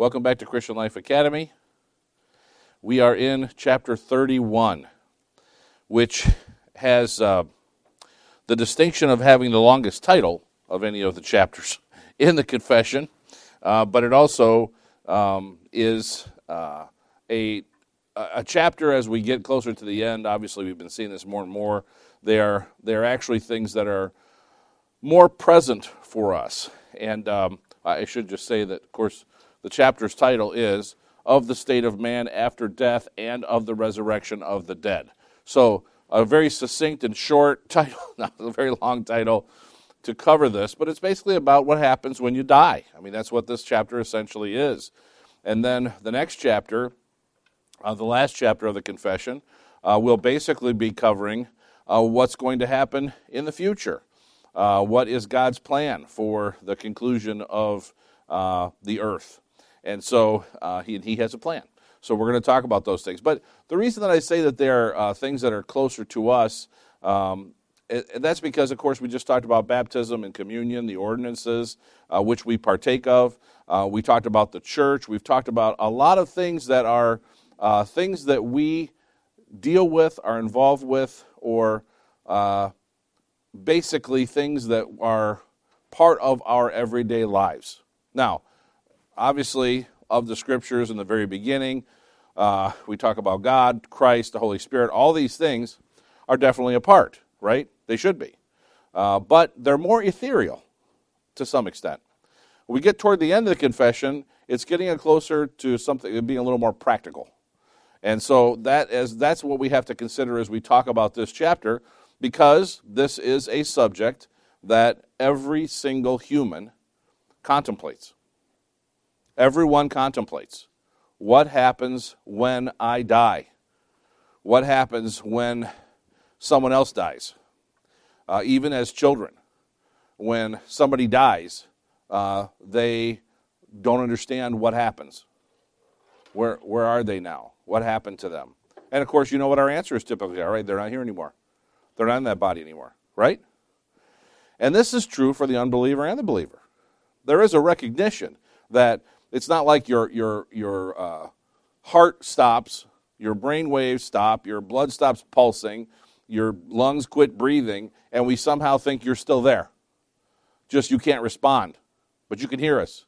Welcome back to Christian Life Academy. We are in chapter 31, which has uh, the distinction of having the longest title of any of the chapters in the confession, uh, but it also um, is uh, a, a chapter as we get closer to the end. Obviously, we've been seeing this more and more. They are, they are actually things that are more present for us. And um, I should just say that, of course, the chapter's title is Of the State of Man After Death and of the Resurrection of the Dead. So, a very succinct and short title, not a very long title to cover this, but it's basically about what happens when you die. I mean, that's what this chapter essentially is. And then the next chapter, uh, the last chapter of the confession, uh, will basically be covering uh, what's going to happen in the future. Uh, what is God's plan for the conclusion of uh, the earth? And so uh, he, he has a plan. So we're going to talk about those things. But the reason that I say that they're uh, things that are closer to us, um, and that's because, of course, we just talked about baptism and communion, the ordinances uh, which we partake of. Uh, we talked about the church. We've talked about a lot of things that are uh, things that we deal with, are involved with, or uh, basically things that are part of our everyday lives. Now, obviously, of the scriptures in the very beginning, uh, we talk about God, Christ, the Holy Spirit. All these things are definitely a part, right? They should be. Uh, but they're more ethereal to some extent. When we get toward the end of the confession, it's getting closer to something being a little more practical. And so that is, that's what we have to consider as we talk about this chapter, because this is a subject that every single human contemplates. Everyone contemplates what happens when I die? What happens when someone else dies? Uh, even as children, when somebody dies, uh, they don't understand what happens. Where, where are they now? What happened to them? And of course, you know what our answer is typically all right. They're not here anymore. They're not in that body anymore, right? And this is true for the unbeliever and the believer. There is a recognition that it's not like your, your, your uh, heart stops, your brain waves stop, your blood stops pulsing, your lungs quit breathing, and we somehow think you're still there. Just you can't respond, but you can hear us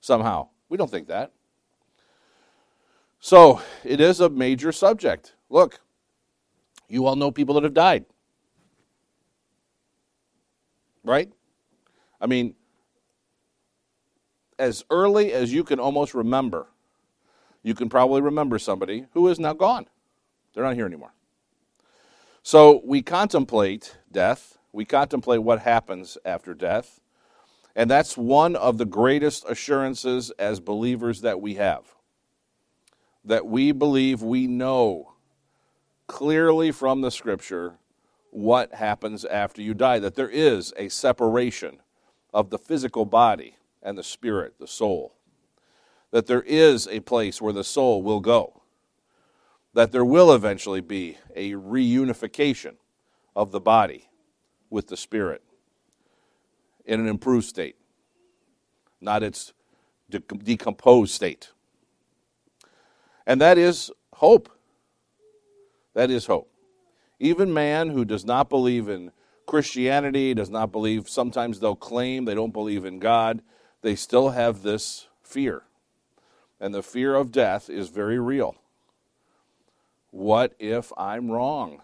somehow. We don't think that. So it is a major subject. Look, you all know people that have died. Right? I mean, as early as you can almost remember, you can probably remember somebody who is now gone. They're not here anymore. So we contemplate death, we contemplate what happens after death, and that's one of the greatest assurances as believers that we have. That we believe we know clearly from the scripture what happens after you die, that there is a separation of the physical body and the spirit, the soul. That there is a place where the soul will go. That there will eventually be a reunification of the body with the spirit in an improved state, not its de- decomposed state. And that is hope. That is hope. Even man who does not believe in Christianity, does not believe, sometimes they'll claim they don't believe in God, they still have this fear. And the fear of death is very real. What if I'm wrong?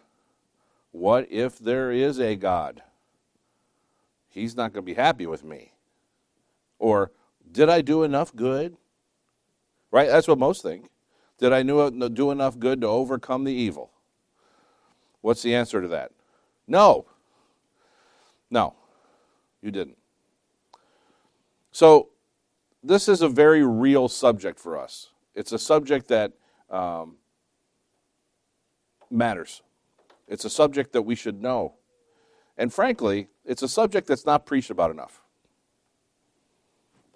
What if there is a God? He's not going to be happy with me. Or, did I do enough good? Right? That's what most think. Did I do enough good to overcome the evil? What's the answer to that? No. No, you didn't. So, this is a very real subject for us. It's a subject that um, matters. It's a subject that we should know. And frankly, it's a subject that's not preached about enough.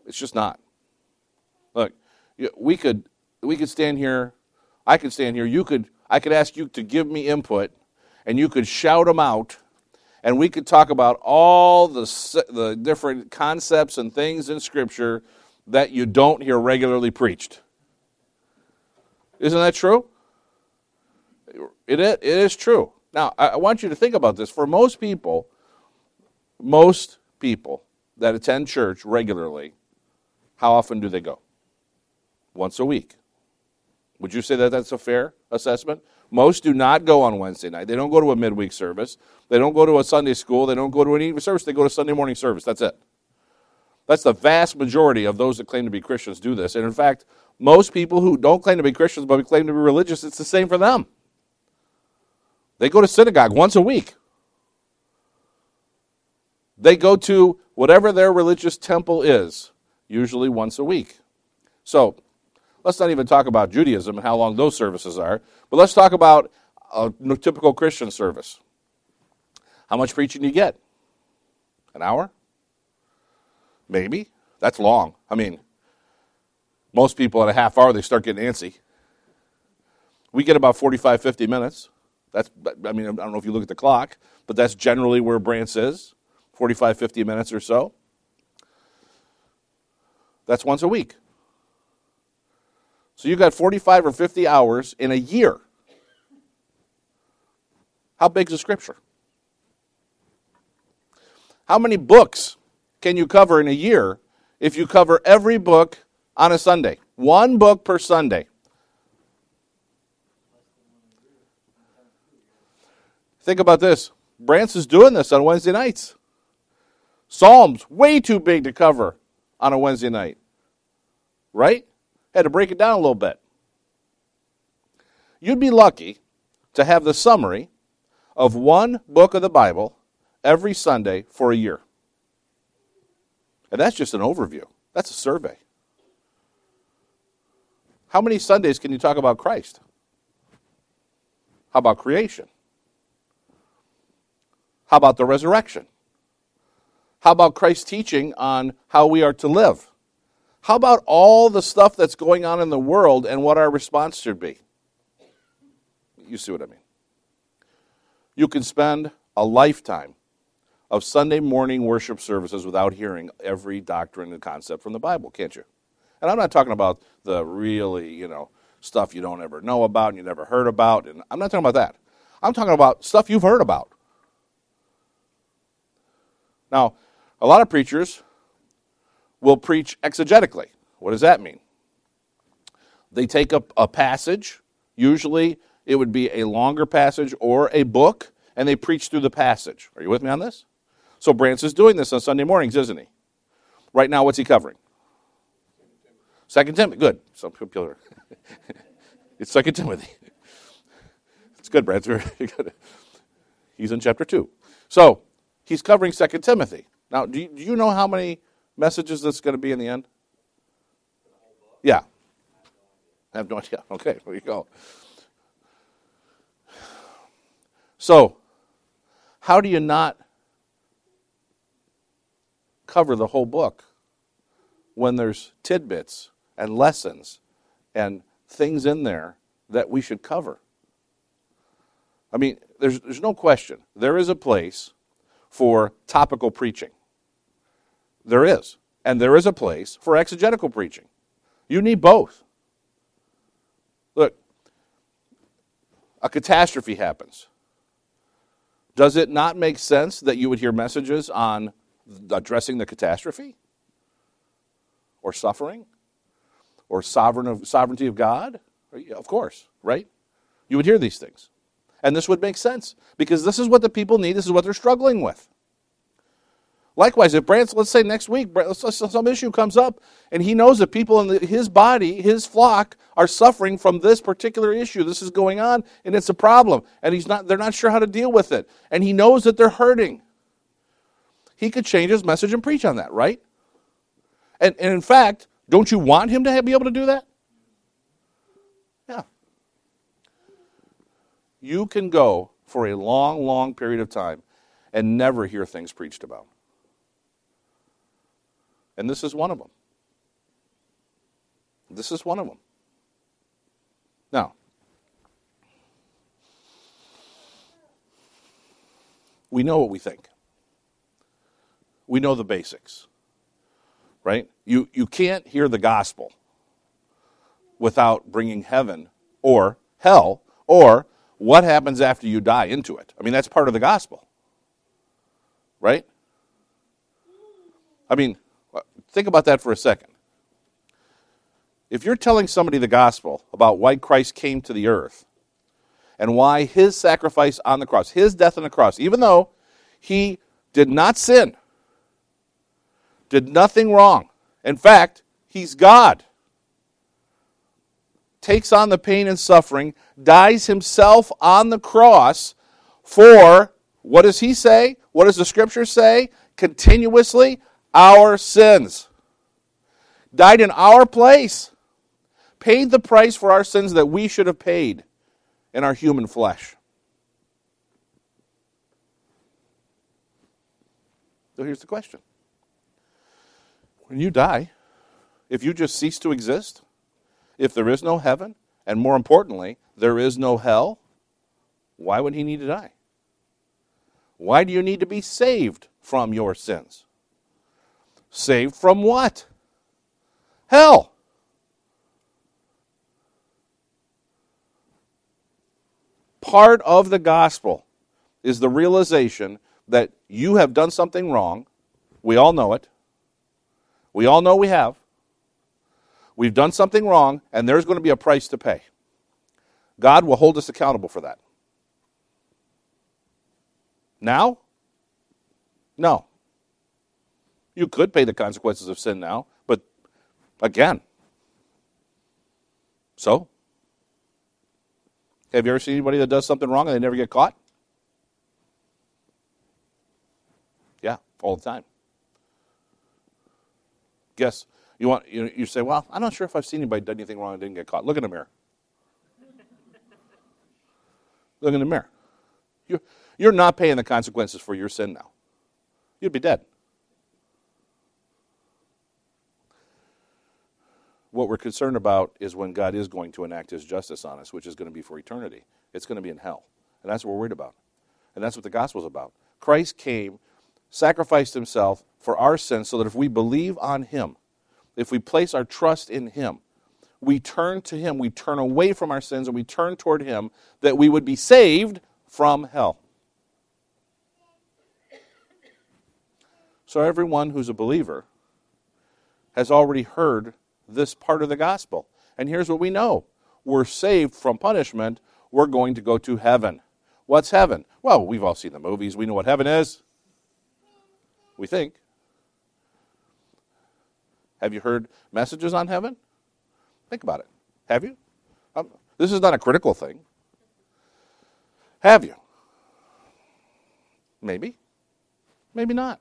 It's just not. Look, we could we could stand here, I could stand here, you could I could ask you to give me input and you could shout them out and we could talk about all the, the different concepts and things in Scripture that you don't hear regularly preached. Isn't that true? It it is true. Now, I want you to think about this. For most people, most people that attend church regularly, how often do they go? Once a week. Would you say that that's a fair assessment? Most do not go on Wednesday night. They don't go to a midweek service. They don't go to a Sunday school. They don't go to an evening service. They go to Sunday morning service. That's it. That's the vast majority of those that claim to be Christians do this. And in fact, most people who don't claim to be Christians but claim to be religious, it's the same for them. They go to synagogue once a week. They go to whatever their religious temple is, usually once a week. So, let's not even talk about Judaism and how long those services are, but let's talk about a typical Christian service. How much preaching do you get? An hour? Maybe. That's long. I mean, most people at a half hour, they start getting antsy. We get about 45, 50 minutes. That's, I mean, I don't know if you look at the clock, but that's generally where Brant's is 45, 50 minutes or so. That's once a week. So you've got 45 or 50 hours in a year. How big is the Scripture? How many books can you cover in a year if you cover every book on a Sunday? One book per Sunday. Think about this. Brant's is doing this on Wednesday nights. Psalms, way too big to cover on a Wednesday night. Right? Had to break it down a little bit. You'd be lucky to have the summary of one book of the Bible every Sunday for a year. And that's just an overview, that's a survey. How many Sundays can you talk about Christ? How about creation? How about the resurrection? How about Christ's teaching on how we are to live? How about all the stuff that's going on in the world and what our response should be? You see what I mean? You can spend a lifetime of Sunday morning worship services without hearing every doctrine and concept from the Bible, can't you? And I'm not talking about the really, you know, stuff you don't ever know about and you never heard about. And I'm not talking about that. I'm talking about stuff you've heard about. Now, a lot of preachers will preach exegetically. What does that mean? They take up a passage, usually it would be a longer passage or a book, and they preach through the passage. Are you with me on this? So Brant's is doing this on Sunday mornings, isn't he? Right now, what's he covering? Second Timothy. Good. Some popular. it's Second Timothy. It's good, Brant. He's in chapter two. So he's covering Second Timothy. Now, do you, do you know how many messages that's going to be in the end? Yeah. I have no idea. Okay, there you go. So, how do you not cover the whole book when there's tidbits and lessons and things in there that we should cover? I mean, there's, there's no question. There is a place for topical preaching. There is. And there is a place for exegetical preaching. You need both. Look, a catastrophe happens. Does it not make sense that you would hear messages on addressing the catastrophe? Or suffering? Or sovereign of, sovereignty of God? Of course, right? You would hear these things. And this would make sense because this is what the people need, this is what they're struggling with. Likewise, if Brant's, let's say next week, some issue comes up, and he knows that people in the, his body, his flock, are suffering from this particular issue. This is going on, and it's a problem, and he's not, they're not sure how to deal with it, and he knows that they're hurting. He could change his message and preach on that, right? And, and in fact, don't you want him to have, be able to do that? Yeah. You can go for a long, long period of time and never hear things preached about. And this is one of them. This is one of them. Now, we know what we think. We know the basics. right? You, you can't hear the gospel without bringing heaven or hell or what happens after you die into it. I mean, that's part of the gospel, right? I mean, think about that for a second. If you're telling somebody the gospel about why Christ came to the earth and why his sacrifice on the cross, his death on the cross, even though he did not sin, did nothing wrong, in fact, he's God, takes on the pain and suffering, dies himself on the cross for, what does he say? What does the scripture say? Continuously, our sins. Died in our place paid the price for our sins that we should have paid in our human flesh. So here's the question When you die, if you just cease to exist, if there is no heaven, and more importantly, there is no hell, why would he need to die? Why do you need to be saved from your sins? Saved from what? Hell. part of the gospel is the realization that you have done something wrong. We all know it. We all know we have. We've done something wrong, and there's going to be a price to pay. God will hold us accountable for that. Now? No. You could pay the consequences of sin now, but again. So? Have you ever seen anybody that does something wrong and they never get caught? Yeah, all the time. Guess you want you, you say, well, I'm not sure if I've seen anybody done anything wrong and didn't get caught. Look in the mirror. Look in the mirror. You're, you're not paying the consequences for your sin now. You'd be dead. What we're concerned about is when God is going to enact his justice on us, which is going to be for eternity. It's going to be in hell. And that's what we're worried about. And that's what the gospel is about. Christ came, sacrificed himself for our sins so that if we believe on him, if we place our trust in him, we turn to him, we turn away from our sins, and we turn toward him, that we would be saved from hell. So everyone who's a believer has already heard this part of the gospel. And here's what we know we're saved from punishment, we're going to go to heaven. What's heaven? Well, we've all seen the movies, we know what heaven is. We think. Have you heard messages on heaven? Think about it. Have you? Um, this is not a critical thing. Have you? Maybe. Maybe not.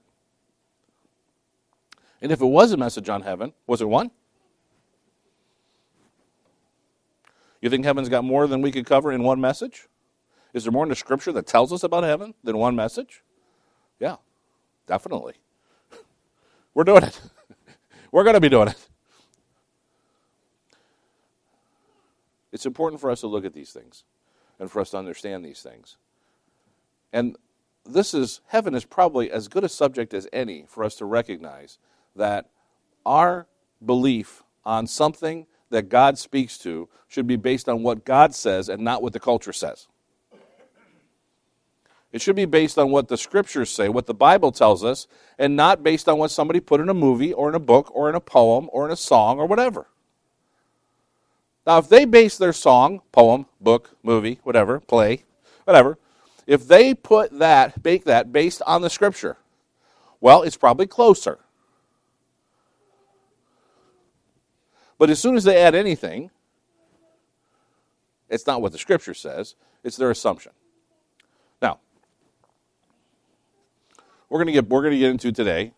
And if it was a message on heaven, was it one? You think heaven's got more than we could cover in one message? Is there more in the scripture that tells us about heaven than one message? Yeah, definitely. We're doing it. We're going to be doing it. It's important for us to look at these things and for us to understand these things. And this is, heaven is probably as good a subject as any for us to recognize that our belief on something that God speaks to should be based on what God says and not what the culture says. It should be based on what the scriptures say, what the Bible tells us, and not based on what somebody put in a movie or in a book or in a poem or in a song or whatever. Now, if they base their song, poem, book, movie, whatever, play, whatever, if they put that, bake that based on the scripture, well, it's probably closer. But as soon as they add anything, it's not what the scripture says, it's their assumption. Now, we're going to get we're going to get into today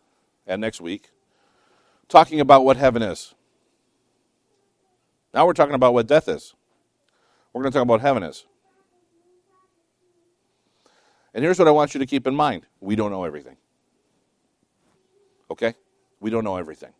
and next week talking about what heaven is. Now we're talking about what death is. We're going to talk about heaven is. And here's what I want you to keep in mind. We don't know everything. Okay? We don't know everything.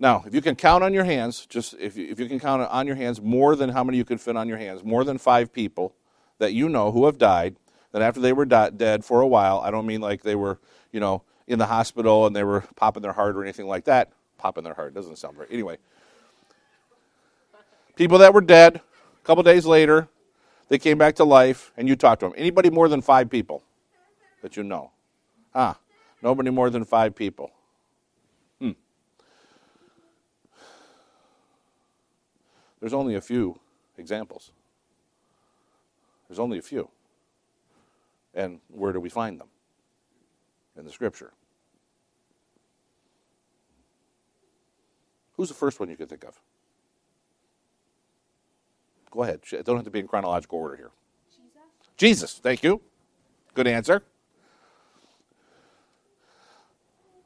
Now, if you can count on your hands, just if you, if you can count on your hands more than how many you can fit on your hands, more than five people that you know who have died, that after they were di- dead for a while, I don't mean like they were, you know, in the hospital and they were popping their heart or anything like that. Popping their heart doesn't sound right. Anyway, people that were dead, a couple days later, they came back to life, and you talked to them. Anybody more than five people that you know? Ah, nobody more than five people. There's only a few examples. There's only a few. And where do we find them? In the scripture. Who's the first one you can think of? Go ahead. It don't have to be in chronological order here. Jesus. Jesus. Thank you. Good answer.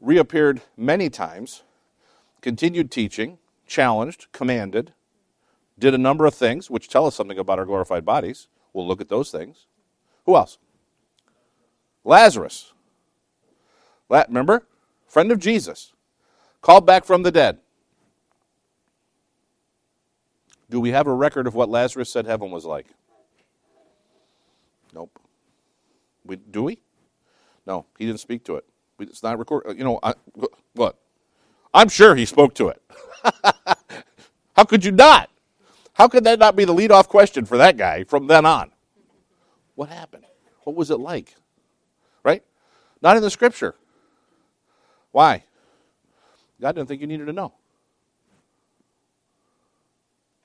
Reappeared many times, continued teaching, challenged, commanded, did a number of things which tell us something about our glorified bodies. We'll look at those things. Who else? Lazarus. Remember? Friend of Jesus. Called back from the dead. Do we have a record of what Lazarus said heaven was like? Nope. We, do we? No, he didn't speak to it. It's not recorded. You know, I, what? I'm sure he spoke to it. How could you not? How could that not be the lead-off question for that guy from then on? What happened? What was it like? Right? Not in the scripture. Why? God didn't think you needed to know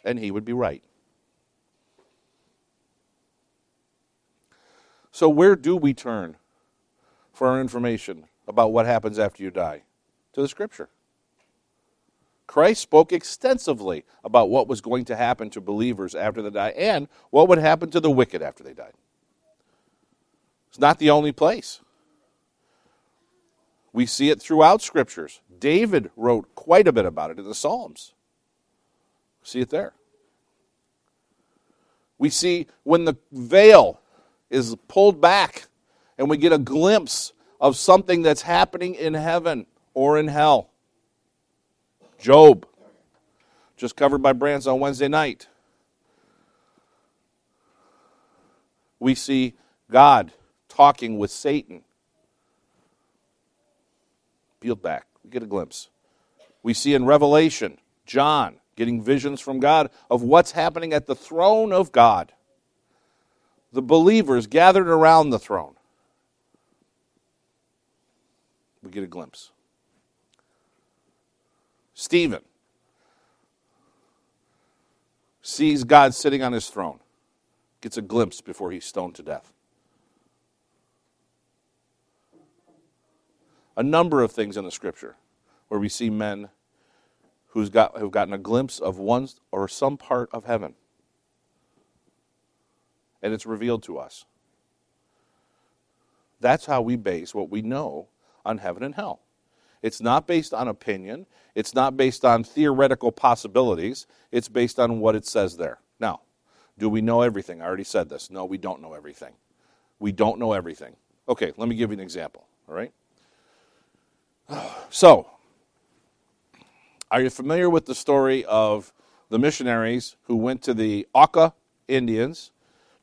and he would be right. So, where do we turn for our information about what happens after you die? To the Scripture. Christ spoke extensively about what was going to happen to believers after they die and what would happen to the wicked after they died. It's not the only place. We see it throughout scriptures. David wrote quite a bit about it in the Psalms. See it there. We see when the veil is pulled back and we get a glimpse of something that's happening in heaven or in hell. Job, just covered by Brant's on Wednesday night. We see God talking with Satan. Peeled back, we get a glimpse. We see in Revelation, John getting visions from God of what's happening at the throne of God. The believers gathered around the throne. We get a glimpse. Stephen sees God sitting on his throne, gets a glimpse before he's stoned to death. A number of things in the scripture where we see men who's got, who've gotten a glimpse of one or some part of heaven. And it's revealed to us. That's how we base what we know on heaven and hell. It's not based on opinion. It's not based on theoretical possibilities. It's based on what it says there. Now, do we know everything? I already said this. No, we don't know everything. We don't know everything. Okay, let me give you an example. All right? So, are you familiar with the story of the missionaries who went to the Auca Indians,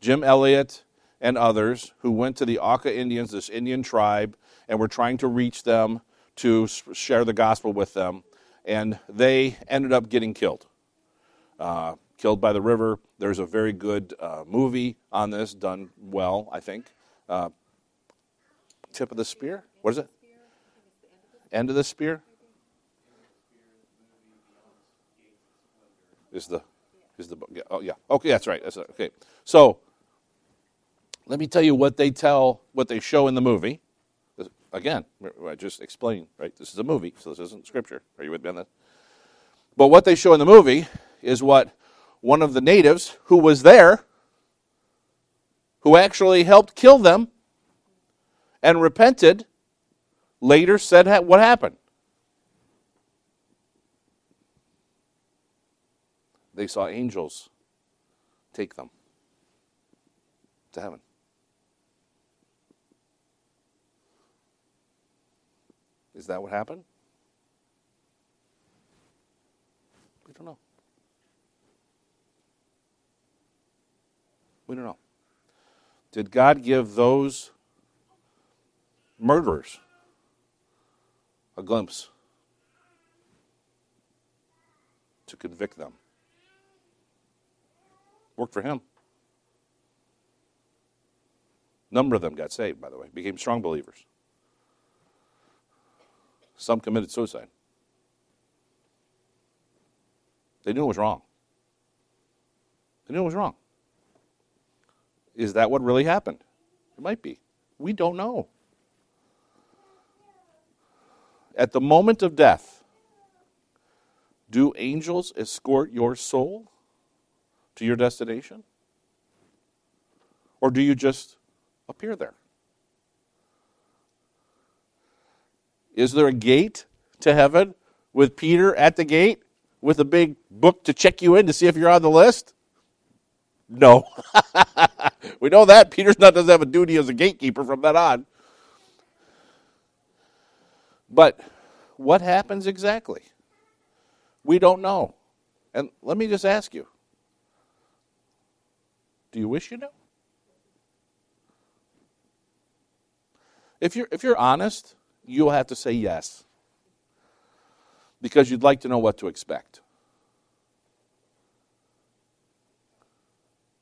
Jim Elliot and others who went to the Auca Indians, this Indian tribe, and were trying to reach them to share the gospel with them, and they ended up getting killed. Uh, killed by the river. There's a very good uh, movie on this, done well, I think. Uh, tip of the spear? What is it? End of the spear? is the is the yeah, oh yeah okay that's right that's okay so let me tell you what they tell what they show in the movie again I just explained right this is a movie so this isn't scripture. Are you with me on that? But what they show in the movie is what one of the natives who was there who actually helped kill them and repented later said what happened. They saw angels take them to heaven. Is that what happened? We don't know. We don't know. Did God give those murderers a glimpse to convict them. Worked for him. number of them got saved, by the way, became strong believers. Some committed suicide. They knew it was wrong. They knew it was wrong. Is that what really happened? It might be. We don't know. At the moment of death, do angels escort your soul to your destination? Or do you just appear there? Is there a gate to heaven with Peter at the gate with a big book to check you in to see if you're on the list? No. we know that. Peter doesn't have a duty as a gatekeeper from that on. But what happens exactly? We don't know. And let me just ask you do you wish you knew? If you're, if you're honest, you'll have to say yes because you'd like to know what to expect.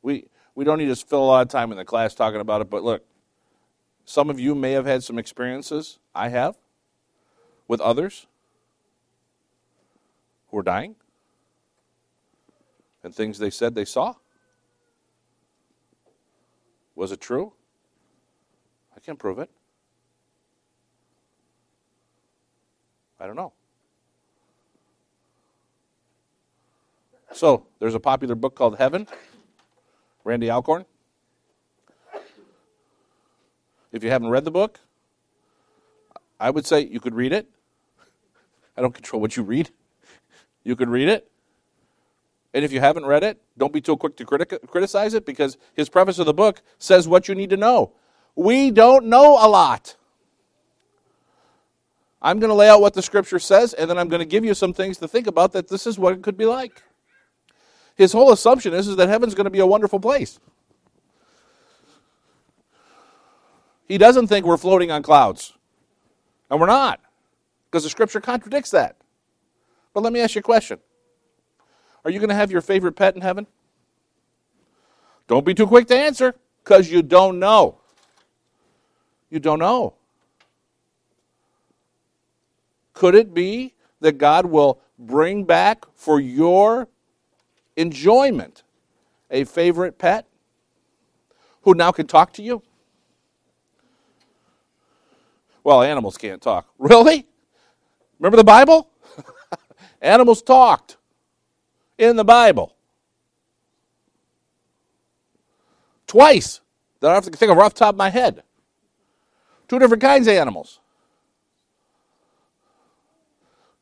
We, we don't need to fill a lot of time in the class talking about it, but look, some of you may have had some experiences, I have, with others who are dying and things they said they saw. Was it true? I can't prove it. I don't know. So, there's a popular book called Heaven, Randy Alcorn. If you haven't read the book, I would say you could read it. I don't control what you read. You could read it. And if you haven't read it, don't be too quick to criti- criticize it because his preface of the book says what you need to know. We don't know a lot. I'm going to lay out what the scripture says, and then I'm going to give you some things to think about that this is what it could be like. His whole assumption is, is that heaven's going to be a wonderful place. He doesn't think we're floating on clouds. And we're not, because the scripture contradicts that. But let me ask you a question Are you going to have your favorite pet in heaven? Don't be too quick to answer, because you don't know. You don't know. Could it be that God will bring back for your enjoyment a favorite pet who now can talk to you? Well, animals can't talk. Really? Remember the Bible? animals talked in the Bible. Twice that I have to think of off the top of my head. Two different kinds of animals.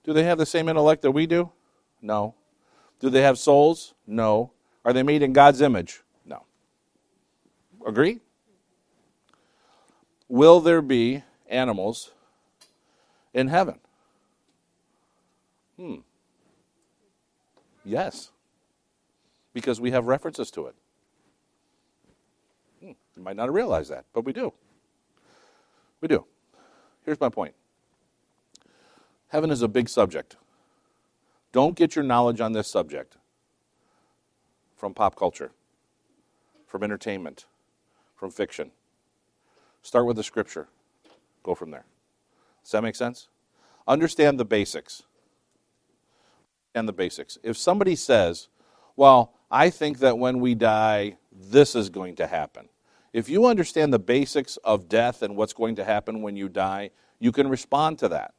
Do they have the same intellect that we do? No. Do they have souls? No. Are they made in God's image? No. Agree? Will there be animals in heaven? Hmm. Yes. Because we have references to it. Hmm. You might not realize that, but we do. We do. Here's my point Heaven is a big subject. Don't get your knowledge on this subject from pop culture, from entertainment, from fiction. Start with the scripture. Go from there. Does that make sense? Understand the basics. And the basics. If somebody says, well, I think that when we die, this is going to happen. If you understand the basics of death and what's going to happen when you die, you can respond to that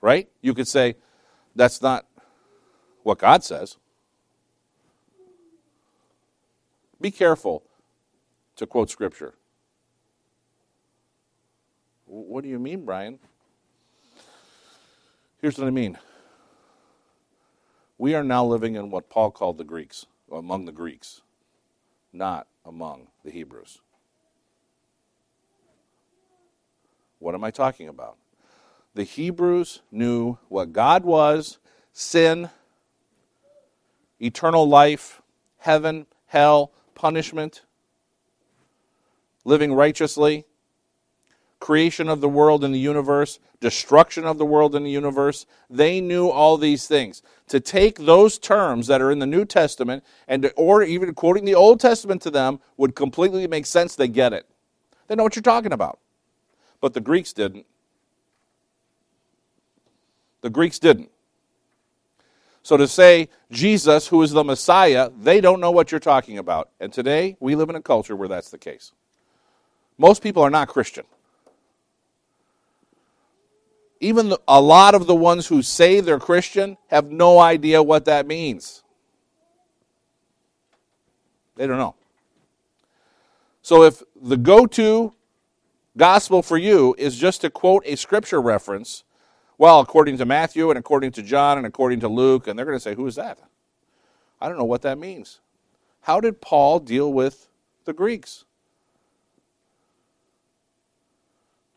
right? You could say, that's not what God says. Be careful to quote Scripture. What do you mean, Brian? Here's what I mean. We are now living in what Paul called the Greeks, among the Greeks, not among the Hebrews. What am I talking about? The Hebrews knew what God was, sin, eternal life, heaven, hell, punishment, living righteously, creation of the world and the universe, destruction of the world and the universe. They knew all these things. To take those terms that are in the New Testament and to, or even quoting the Old Testament to them would completely make sense. They get it. They know what you're talking about. But the Greeks didn't. The Greeks didn't. So to say Jesus, who is the Messiah, they don't know what you're talking about. And today, we live in a culture where that's the case. Most people are not Christian. Even the, a lot of the ones who say they're Christian have no idea what that means. They don't know. So if the go to gospel for you is just to quote a scripture reference, well, according to Matthew and according to John and according to Luke, and they're going to say, who is that? I don't know what that means. How did Paul deal with the Greeks?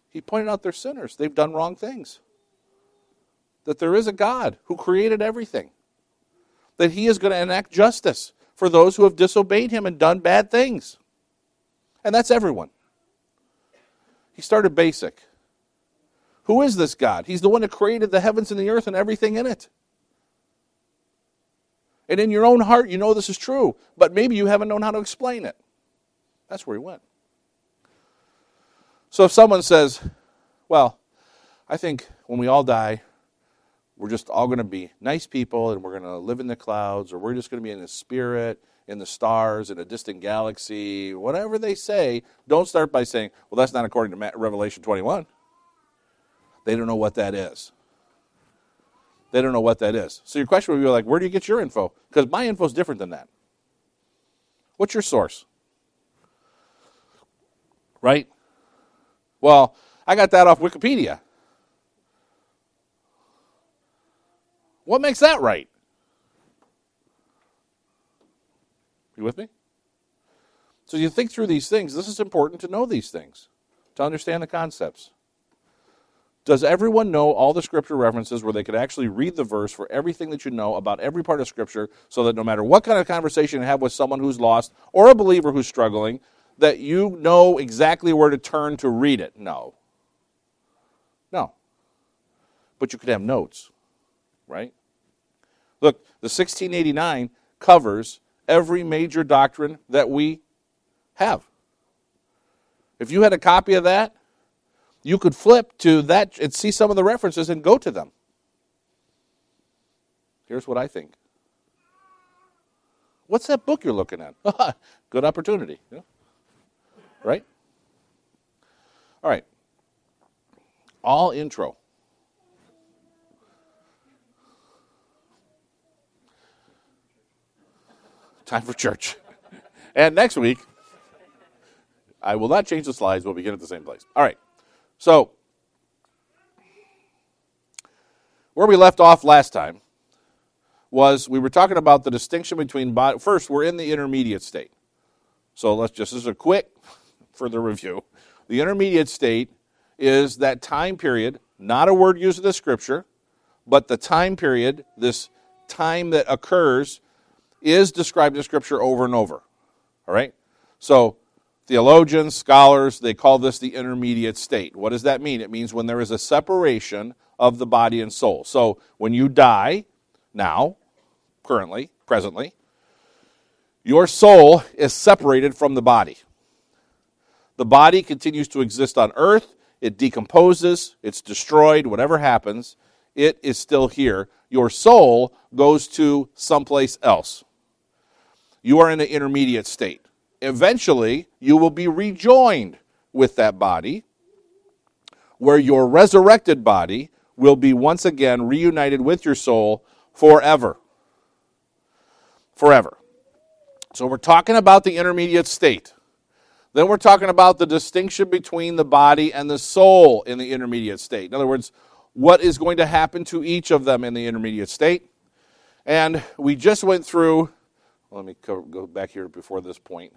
He pointed out they're sinners. They've done wrong things. That there is a God who created everything. That he is going to enact justice for those who have disobeyed him and done bad things. And that's everyone. He started basic. Who is this God? He's the one that created the heavens and the earth and everything in it. And in your own heart, you know this is true, but maybe you haven't known how to explain it. That's where he went. So if someone says, well, I think when we all die, we're just all going to be nice people and we're going to live in the clouds or we're just going to be in the spirit, in the stars, in a distant galaxy, whatever they say, don't start by saying, well, that's not according to Revelation 21. They don't know what that is. They don't know what that is. So your question would be like, where do you get your info? Because my info is different than that. What's your source? Right? Well, I got that off Wikipedia. What makes that right? You with me? So you think through these things. This is important to know these things, to understand the concepts. Does everyone know all the scripture references where they could actually read the verse for everything that you know about every part of scripture so that no matter what kind of conversation you have with someone who's lost or a believer who's struggling, that you know exactly where to turn to read it? No. No. But you could have notes, right? Look, the 1689 covers every major doctrine that we have. If you had a copy of that, you could flip to that and see some of the references and go to them. Here's what I think. What's that book you're looking at? Good opportunity. Yeah. Right? All right. All intro. Time for church. And next week, I will not change the slides. We'll begin at the same place. All right. So, where we left off last time was we were talking about the distinction between body. First, we're in the intermediate state. So let's just as a quick further review. The intermediate state is that time period, not a word used in the scripture, but the time period, this time that occurs, is described in scripture over and over. All right? So Theologians, scholars, they call this the intermediate state. What does that mean? It means when there is a separation of the body and soul. So when you die, now, currently, presently, your soul is separated from the body. The body continues to exist on earth, it decomposes, it's destroyed, whatever happens, it is still here. Your soul goes to someplace else. You are in the intermediate state eventually you will be rejoined with that body, where your resurrected body will be once again reunited with your soul forever. Forever. So we're talking about the intermediate state. Then we're talking about the distinction between the body and the soul in the intermediate state. In other words, what is going to happen to each of them in the intermediate state. And we just went through, let me go back here before this point.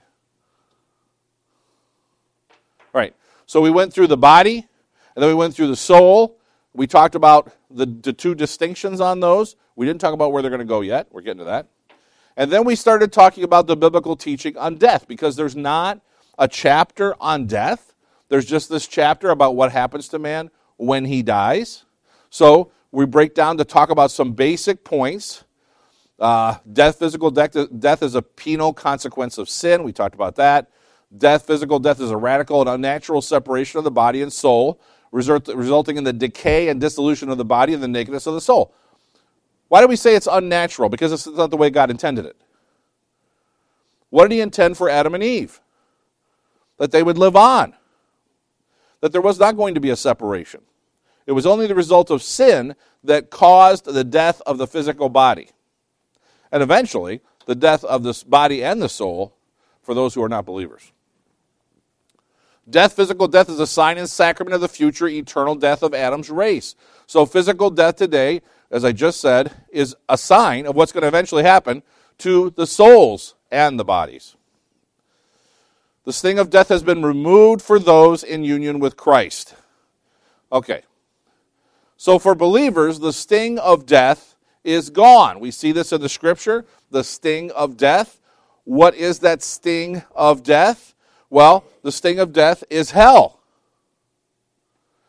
All right. So we went through the body, and then we went through the soul. We talked about the, the two distinctions on those. We didn't talk about where they're going to go yet. We're getting to that. And then we started talking about the biblical teaching on death because there's not a chapter on death there's just this chapter about what happens to man when he dies. So we break down to talk about some basic points. Uh, death, physical death, death is a penal consequence of sin. We talked about that. Death, physical death, is a radical and unnatural separation of the body and soul, result, resulting in the decay and dissolution of the body and the nakedness of the soul. Why do we say it's unnatural? Because it's not the way God intended it. What did He intend for Adam and Eve? That they would live on, that there was not going to be a separation. It was only the result of sin that caused the death of the physical body. And eventually, the death of this body and the soul for those who are not believers. Death, physical death, is a sign and sacrament of the future eternal death of Adam's race. So, physical death today, as I just said, is a sign of what's going to eventually happen to the souls and the bodies. The sting of death has been removed for those in union with Christ. Okay. So, for believers, the sting of death is gone. We see this in the scripture the sting of death. What is that sting of death? Well, the sting of death is hell.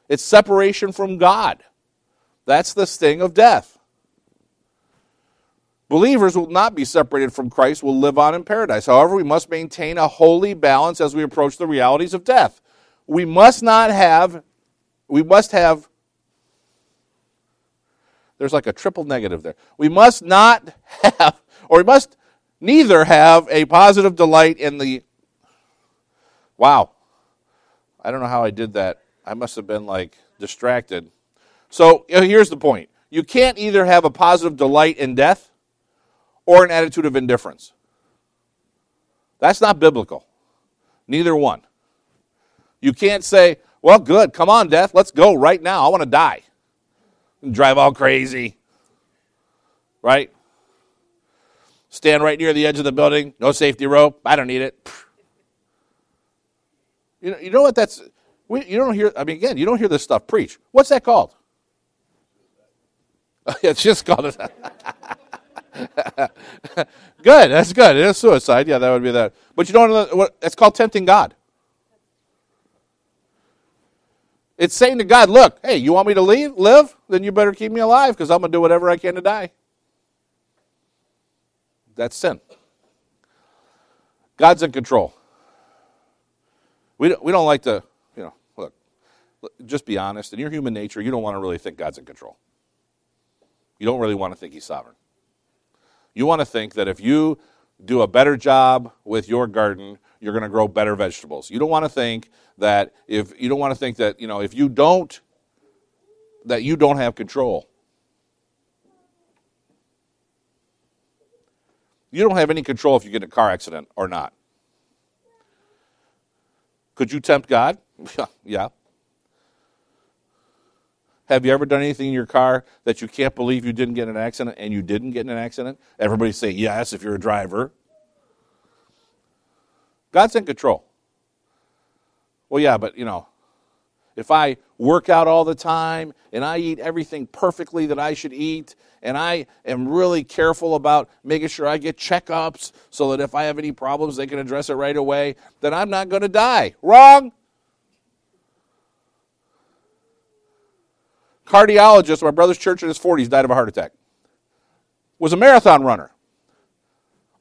It's separation from God. That's the sting of death. Believers will not be separated from Christ, will live on in paradise. However, we must maintain a holy balance as we approach the realities of death. We must not have, we must have, there's like a triple negative there. We must not have, or we must neither have a positive delight in the Wow. I don't know how I did that. I must have been like distracted. So here's the point you can't either have a positive delight in death or an attitude of indifference. That's not biblical. Neither one. You can't say, well, good, come on, death, let's go right now. I want to die. And drive all crazy. Right? Stand right near the edge of the building, no safety rope. I don't need it. You know, you know what that's, we, you don't hear, I mean, again, you don't hear this stuff preached. What's that called? it's just called good, that's good. It is suicide. Yeah, that would be that. But you don't know what, it's called tempting God. It's saying to God, look, hey, you want me to leave, live? Then you better keep me alive because I'm going to do whatever I can to die. That's sin. God's in control. We don't, we don't like to, you know, look, just be honest. In your human nature, you don't want to really think God's in control. You don't really want to think He's sovereign. You want to think that if you do a better job with your garden, you're going to grow better vegetables. You don't want to think that if you don't want to think that, you know, if you don't that you don't have control. You don't have any control if you get in a car accident or not. Could you tempt God? yeah. Have you ever done anything in your car that you can't believe you didn't get in an accident and you didn't get in an accident? Everybody say yes if you're a driver. God's in control. Well, yeah, but you know, if I work out all the time and I eat everything perfectly that I should eat, and I am really careful about making sure I get checkups so that if I have any problems, they can address it right away, then I'm not going to die. Wrong. Cardiologist, my brother's church in his 40s died of a heart attack. Was a marathon runner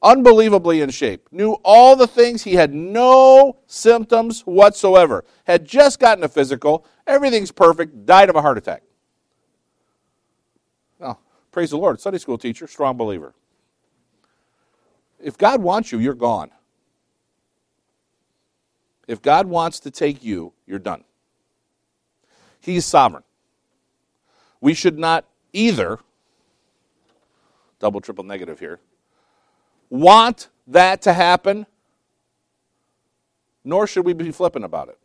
unbelievably in shape, knew all the things. He had no symptoms whatsoever, had just gotten a physical, everything's perfect, died of a heart attack. Oh, praise the Lord. Sunday school teacher, strong believer. If God wants you, you're gone. If God wants to take you, you're done. He's sovereign. We should not either, double, triple negative here, want that to happen, nor should we be flippant about it.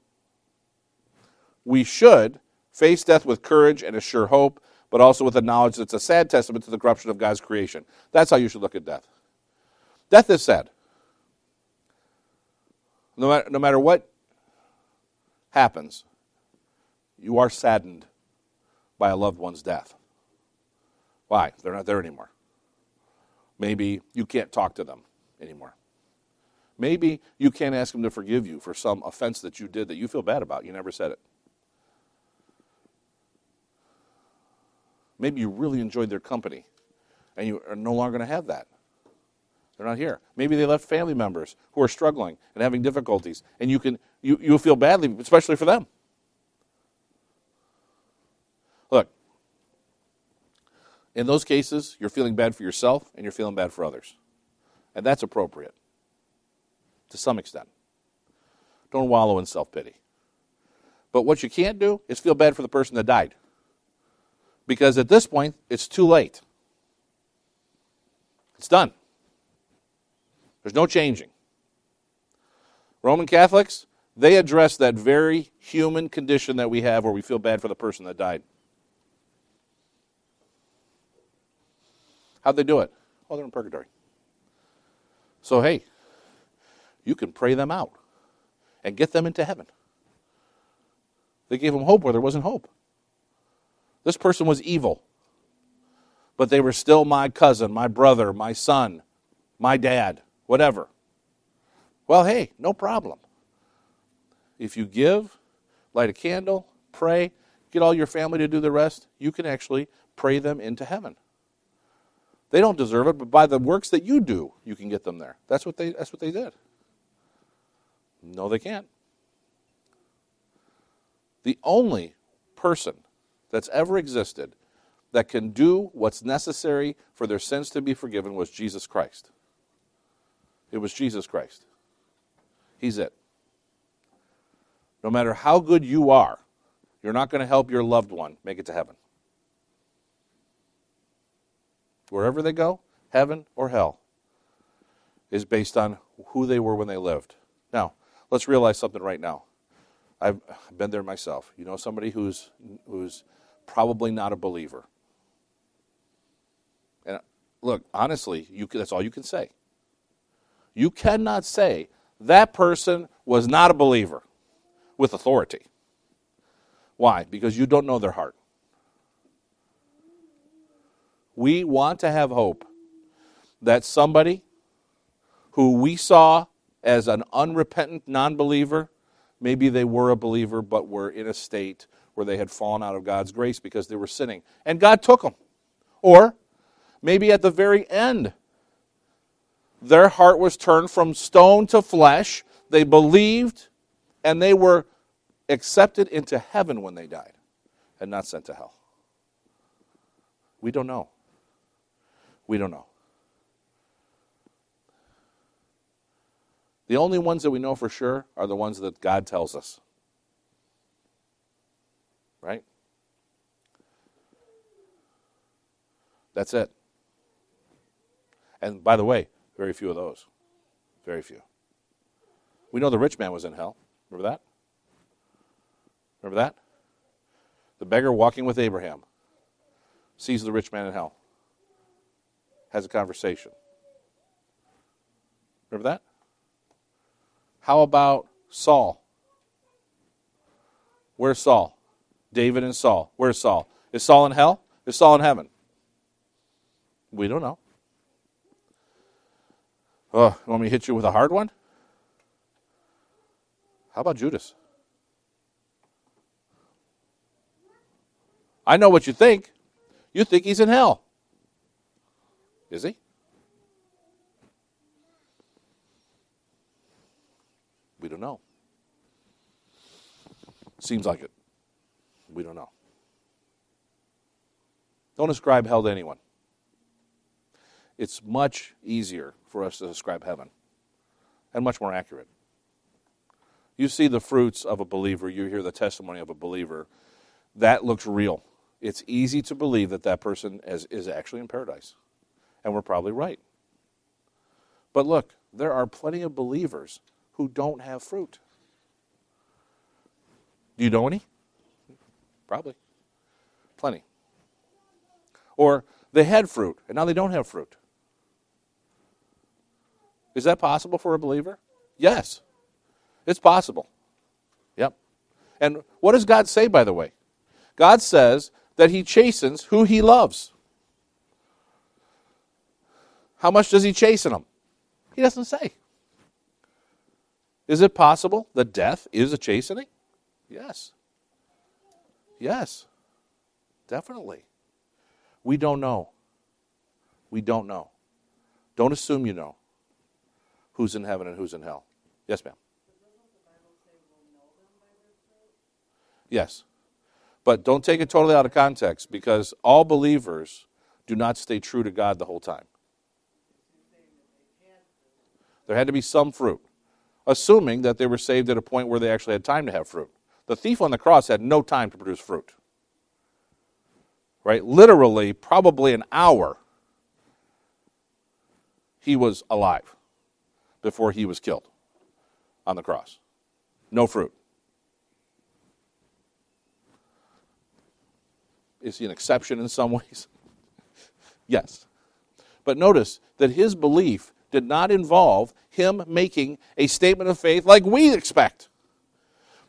We should face death with courage and a sure hope, but also with the knowledge that it's a sad testament to the corruption of God's creation. That's how you should look at death. Death is sad. No matter, no matter what happens, you are saddened by a loved one's death. Why? They're not there anymore. Maybe you can't talk to them anymore. Maybe you can't ask them to forgive you for some offense that you did that you feel bad about. You never said it. Maybe you really enjoyed their company and you are no longer going to have that. They're not here. Maybe they left family members who are struggling and having difficulties, and you can you, you feel badly, especially for them. Look, in those cases, you're feeling bad for yourself and you're feeling bad for others. And that's appropriate to some extent. Don't wallow in self pity. But what you can't do is feel bad for the person that died. Because at this point, it's too late. It's done. There's no changing. Roman Catholics, they address that very human condition that we have where we feel bad for the person that died. How'd they do it? Oh, they're in purgatory. So, hey, you can pray them out and get them into heaven. They gave them hope where there wasn't hope. This person was evil but they were still my cousin, my brother, my son, my dad, whatever. Well, hey, no problem. If you give, light a candle, pray, get all your family to do the rest, you can actually pray them into heaven. They don't deserve it, but by the works that you do, you can get them there. That's what they, that's what they did. No, they can't. The only person that's ever existed that can do what's necessary for their sins to be forgiven was Jesus Christ. It was Jesus Christ. He's it. No matter how good you are, you're not going to help your loved one make it to heaven. Wherever they go, heaven or hell, is based on who they were when they lived. Now, let's realize something right now. I've been there myself. You know somebody who's who's probably not a believer And uh, look, honestly, you, that's all you can say. You cannot say that person was not a believer with authority. Why? Because you don't know their heart. We want to have hope that somebody who we saw as an unrepentant non believer, maybe they were a believer but were in a state where they had fallen out of God's grace because they were sinning, and God took them. Or maybe at the very end. Their heart was turned from stone to flesh. They believed, and they were accepted into heaven when they died and not sent to hell. We don't know. We don't know. The only ones that we know for sure are the ones that God tells us. Right? That's it. And by the way, very few of those. Very few. We know the rich man was in hell. Remember that? Remember that? The beggar walking with Abraham sees the rich man in hell, has a conversation. Remember that? How about Saul? Where's Saul? David and Saul. Where's Saul? Is Saul in hell? Is Saul in heaven? We don't know. Oh, you want me to hit you with a hard one? How about Judas? I know what you think. You think he's in hell. Is he? We don't know. Seems like it. We don't know. Don't ascribe hell to anyone it's much easier for us to describe heaven and much more accurate. You see the fruits of a believer, you hear the testimony of a believer, that looks real. It's easy to believe that that person is, is actually in paradise. And we're probably right. But look, there are plenty of believers who don't have fruit. Do you know any? Probably. Plenty. Or they had fruit and now they don't have fruit. Is that possible for a believer? Yes. It's possible. Yep. And what does God say, by the way? God says that He chastens who He loves. How much does He chasten them? He doesn't say. Is it possible that death is a chastening? Yes. Yes. Definitely. We don't know. We don't know. Don't assume you know who's in heaven and who's in hell. Yes, ma'am. Yes. But don't take it totally out of context because all believers do not stay true to God the whole time. There had to be some fruit, assuming that they were saved at a point where they actually had time to have fruit. The thief on the cross had no time to produce fruit. Right? Literally, probably an hour, he was alive before he was killed on the cross. No fruit. Is he an exception in some ways? yes. But notice that his belief did not involve him making a statement of faith like we expect.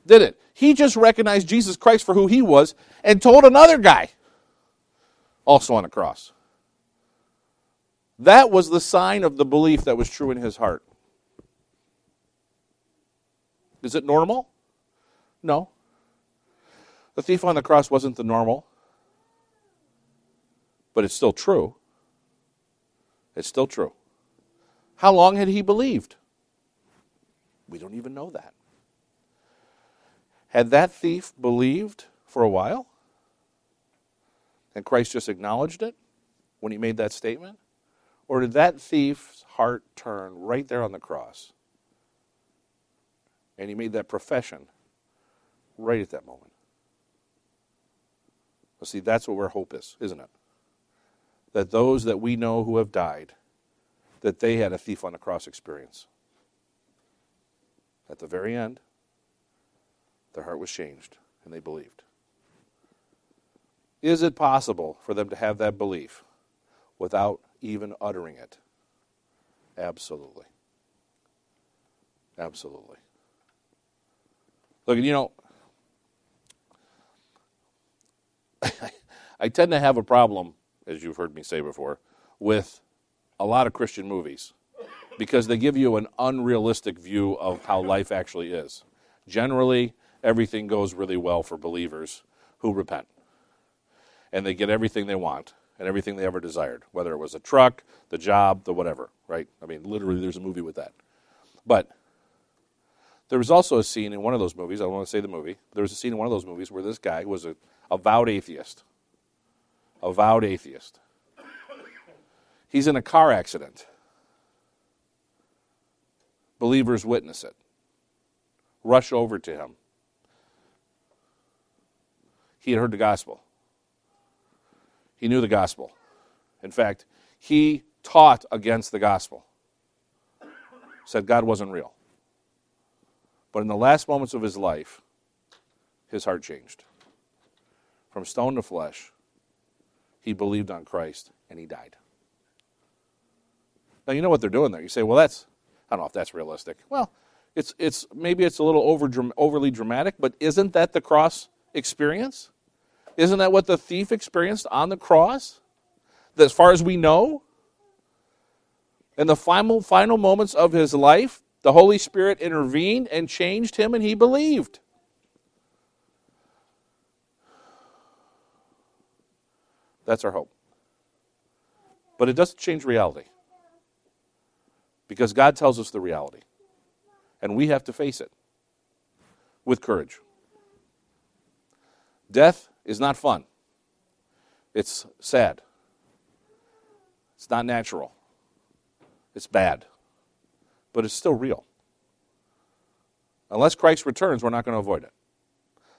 Did it? He just recognized Jesus Christ for who he was and told another guy, also on a cross. That was the sign of the belief that was true in his heart. Is it normal? No. The thief on the cross wasn't the normal, but it's still true. It's still true. How long had he believed? We don't even know that. Had that thief believed for a while? And Christ just acknowledged it when he made that statement? Or did that thief's heart turn right there on the cross? And he made that profession right at that moment. Well, see, that's what where hope is, isn't it? That those that we know who have died that they had a thief on the cross experience. At the very end, their heart was changed and they believed. Is it possible for them to have that belief without even uttering it? Absolutely. Absolutely. Look, you know, I tend to have a problem, as you've heard me say before, with a lot of Christian movies because they give you an unrealistic view of how life actually is. Generally, everything goes really well for believers who repent. And they get everything they want and everything they ever desired, whether it was a truck, the job, the whatever, right? I mean, literally, there's a movie with that. But there was also a scene in one of those movies, I don't want to say the movie, there was a scene in one of those movies where this guy was a avowed atheist. Avowed atheist. He's in a car accident. Believers witness it, rush over to him. He had heard the gospel, he knew the gospel. In fact, he taught against the gospel, said God wasn't real. But in the last moments of his life, his heart changed. From stone to flesh, he believed on Christ and he died. Now you know what they're doing there. You say, well, that's I don't know if that's realistic. Well, it's it's maybe it's a little over overly dramatic, but isn't that the cross experience? Isn't that what the thief experienced on the cross? As far as we know, in the final final moments of his life, the Holy Spirit intervened and changed him, and he believed. That's our hope. But it doesn't change reality because God tells us the reality. And we have to face it with courage. Death is not fun, it's sad, it's not natural, it's bad, but it's still real. Unless Christ returns, we're not going to avoid it.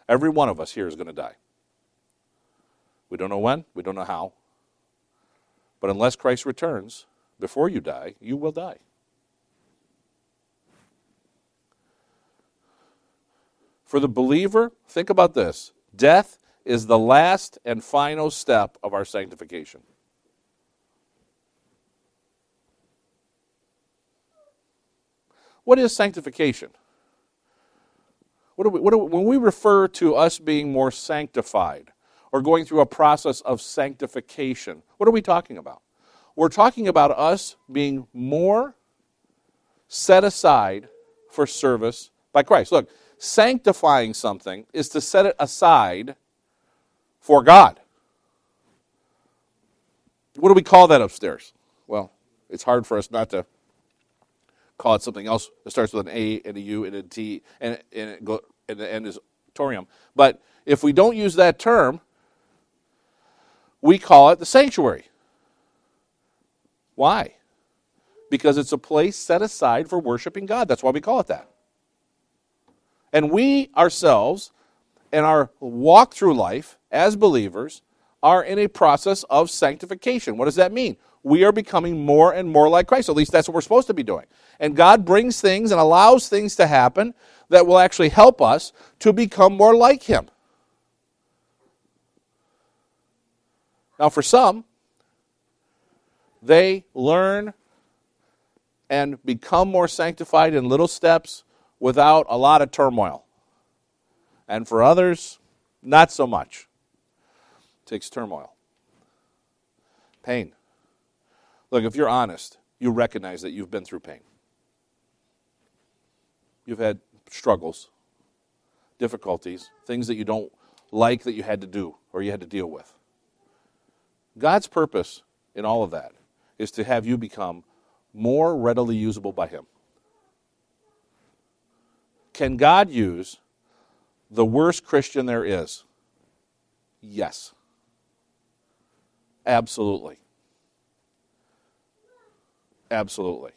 Every one of us here is going to die. We don't know when, we don't know how. But unless Christ returns, before you die, you will die. For the believer, think about this death is the last and final step of our sanctification. What is sanctification? What we, what we, when we refer to us being more sanctified or going through a process of sanctification, what are we talking about? We're talking about us being more set aside for service by Christ. Look, sanctifying something is to set it aside for God. What do we call that upstairs? Well, it's hard for us not to call it something else. It starts with an A and a U and a T, and, and, it go, and the end is torium. But if we don't use that term, we call it the sanctuary. Why? Because it's a place set aside for worshiping God. That's why we call it that. And we ourselves, in our walk through life as believers, are in a process of sanctification. What does that mean? We are becoming more and more like Christ. At least that's what we're supposed to be doing. And God brings things and allows things to happen that will actually help us to become more like Him. Now, for some, they learn and become more sanctified in little steps without a lot of turmoil. And for others, not so much. It takes turmoil, pain. Look, if you're honest, you recognize that you've been through pain. You've had struggles, difficulties, things that you don't like that you had to do or you had to deal with. God's purpose in all of that is to have you become more readily usable by Him. Can God use the worst Christian there is? Yes. Absolutely. Absolutely.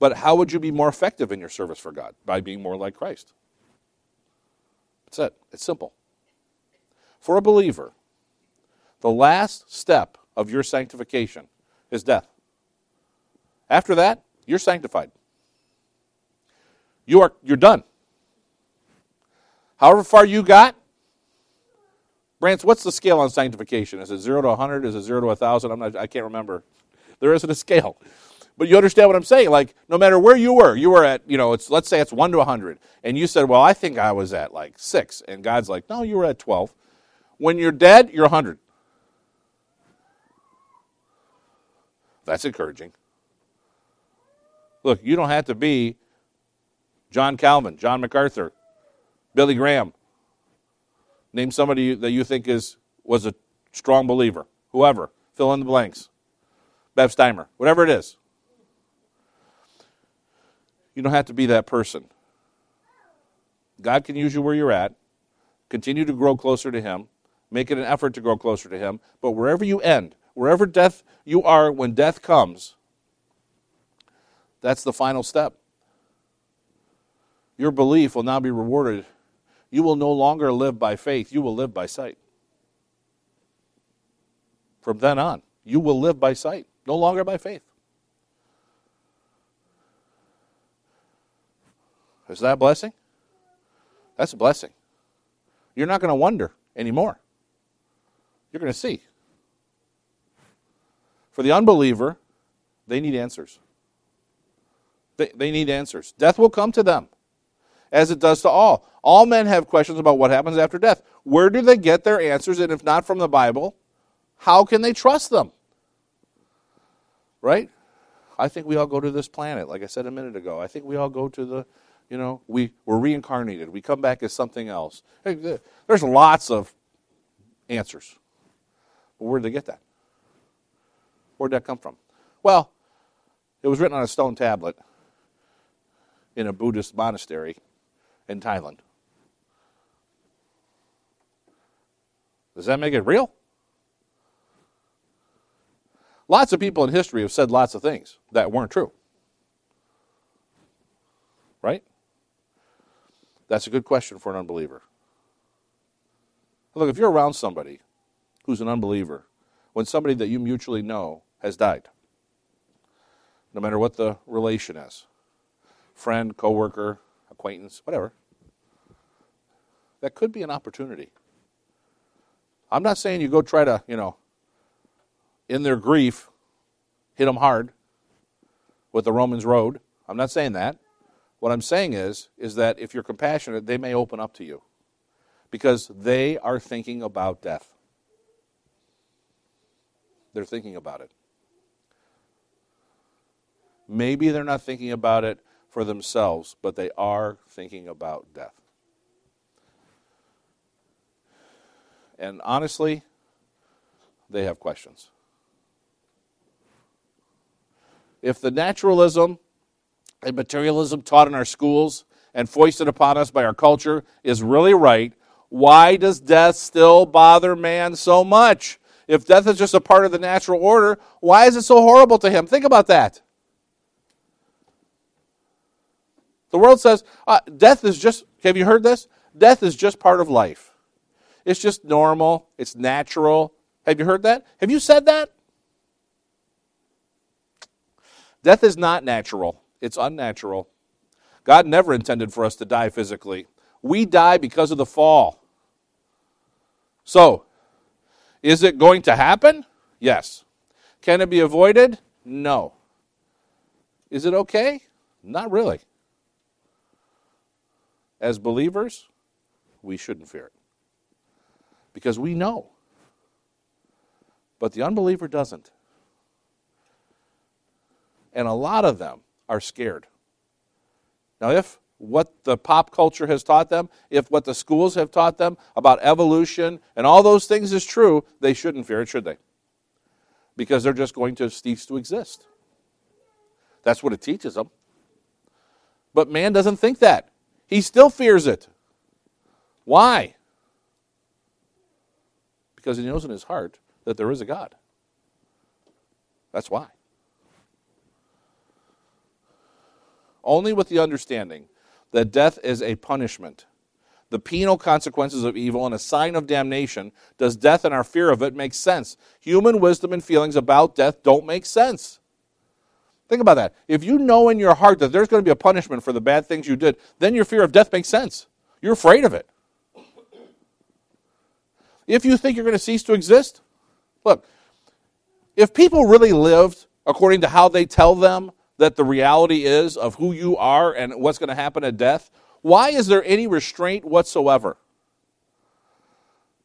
But how would you be more effective in your service for God? By being more like Christ. That's it. It's simple. For a believer, the last step of your sanctification is death. After that, you're sanctified. You are you're done. However far you got, Brance, what's the scale on sanctification? Is it zero to 100? Is it zero to 1,000? I'm not, I can't remember. There isn't a scale. But you understand what I'm saying? Like, no matter where you were, you were at, you know, it's, let's say it's 1 to 100. And you said, well, I think I was at like 6. And God's like, no, you were at 12. When you're dead, you're 100. That's encouraging. Look, you don't have to be John Calvin, John MacArthur, Billy Graham. Name somebody that you think is was a strong believer. Whoever. Fill in the blanks. Bev Steimer. Whatever it is. You don't have to be that person. God can use you where you're at. Continue to grow closer to Him. Make it an effort to grow closer to Him. But wherever you end, wherever death you are when death comes, that's the final step. Your belief will now be rewarded. You will no longer live by faith, you will live by sight. From then on, you will live by sight, no longer by faith. Is that a blessing? That's a blessing. You're not going to wonder anymore. You're going to see. For the unbeliever, they need answers. They, they need answers. Death will come to them, as it does to all. All men have questions about what happens after death. Where do they get their answers? And if not from the Bible, how can they trust them? Right? I think we all go to this planet, like I said a minute ago. I think we all go to the, you know, we, we're reincarnated. We come back as something else. There's lots of answers. But where did they get that? Where'd that come from? Well, it was written on a stone tablet in a Buddhist monastery in Thailand. Does that make it real? Lots of people in history have said lots of things that weren't true. Right? That's a good question for an unbeliever. Look, if you're around somebody who's an unbeliever, when somebody that you mutually know has died, no matter what the relation is, friend, coworker, acquaintance, whatever. That could be an opportunity. I'm not saying you go try to, you know, in their grief, hit them hard with the Romans road. I'm not saying that. What I'm saying is, is that if you're compassionate, they may open up to you because they are thinking about death. They're thinking about it. Maybe they're not thinking about it for themselves, but they are thinking about death. And honestly, they have questions. If the naturalism and materialism taught in our schools and foisted upon us by our culture is really right, why does death still bother man so much? If death is just a part of the natural order, why is it so horrible to him? Think about that. The world says uh, death is just, have you heard this? Death is just part of life. It's just normal, it's natural. Have you heard that? Have you said that? Death is not natural, it's unnatural. God never intended for us to die physically. We die because of the fall. So, is it going to happen? Yes. Can it be avoided? No. Is it okay? Not really. As believers, we shouldn't fear it because we know. But the unbeliever doesn't. And a lot of them are scared. Now, if what the pop culture has taught them, if what the schools have taught them about evolution and all those things is true, they shouldn't fear it, should they? Because they're just going to cease to exist. That's what it teaches them. But man doesn't think that. He still fears it. Why? Because he knows in his heart that there is a God. That's why. Only with the understanding that death is a punishment, the penal consequences of evil, and a sign of damnation does death and our fear of it make sense. Human wisdom and feelings about death don't make sense. Think about that. If you know in your heart that there's going to be a punishment for the bad things you did, then your fear of death makes sense. You're afraid of it. If you think you're going to cease to exist, look, if people really lived according to how they tell them that the reality is of who you are and what's going to happen at death, why is there any restraint whatsoever?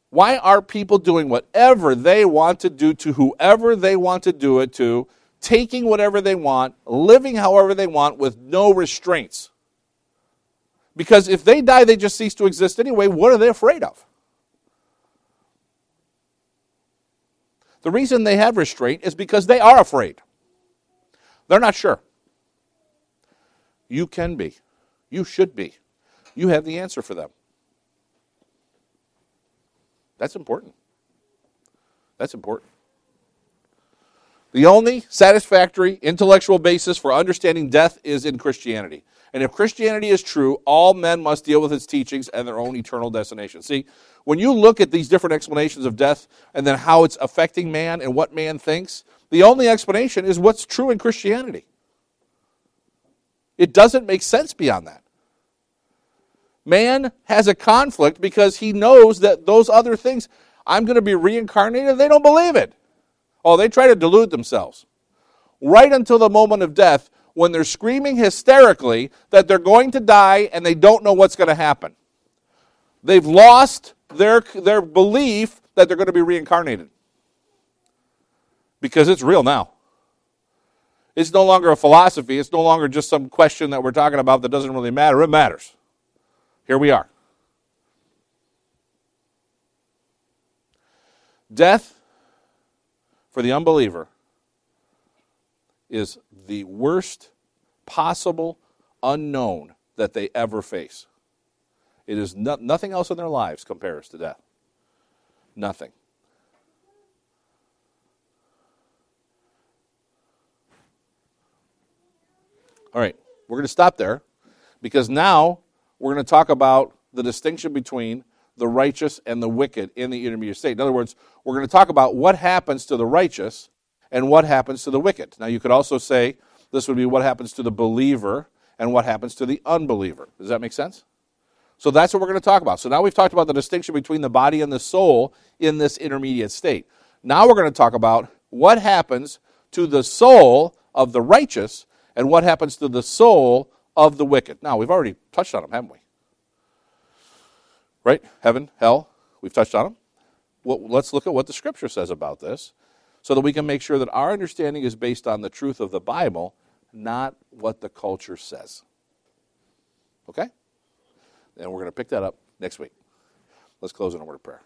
Why are people doing whatever they want to do to whoever they want to do it to, taking whatever they want, living however they want with no restraints? Because if they die, they just cease to exist anyway. What are they afraid of? The reason they have restraint is because they are afraid. They're not sure. You can be. You should be. You have the answer for them. That's important. That's important. The only satisfactory intellectual basis for understanding death is in Christianity. And if Christianity is true, all men must deal with its teachings and their own eternal destination. See, when you look at these different explanations of death and then how it's affecting man and what man thinks, the only explanation is what's true in Christianity. It doesn't make sense beyond that. Man has a conflict because he knows that those other things, I'm going to be reincarnated, they don't believe it. Oh, they try to delude themselves. Right until the moment of death, when they're screaming hysterically that they're going to die and they don't know what's going to happen. They've lost their, their belief that they're going to be reincarnated because it's real now. It's no longer a philosophy. It's no longer just some question that we're talking about that doesn't really matter. It matters. Here we are. Death for the unbeliever is the worst possible unknown that they ever face. It is no, nothing else in their lives compares to death. Nothing. All right, we're going to stop there because now we're going to talk about the distinction between the righteous and the wicked in the intermediate state. In other words, we're going to talk about what happens to the righteous and what happens to the wicked. Now, you could also say this would be what happens to the believer and what happens to the unbeliever. Does that make sense? So that's what we're going to talk about. So now we've talked about the distinction between the body and the soul in this intermediate state. Now we're going to talk about what happens to the soul of the righteous and what happens to the soul of the wicked. Now, we've already touched on them, haven't we? Right? Heaven, hell, we've touched on them. Well, let's look at what the scripture says about this so that we can make sure that our understanding is based on the truth of the Bible, not what the culture says. Okay? And we're going to pick that up next week. Let's close in a word of prayer.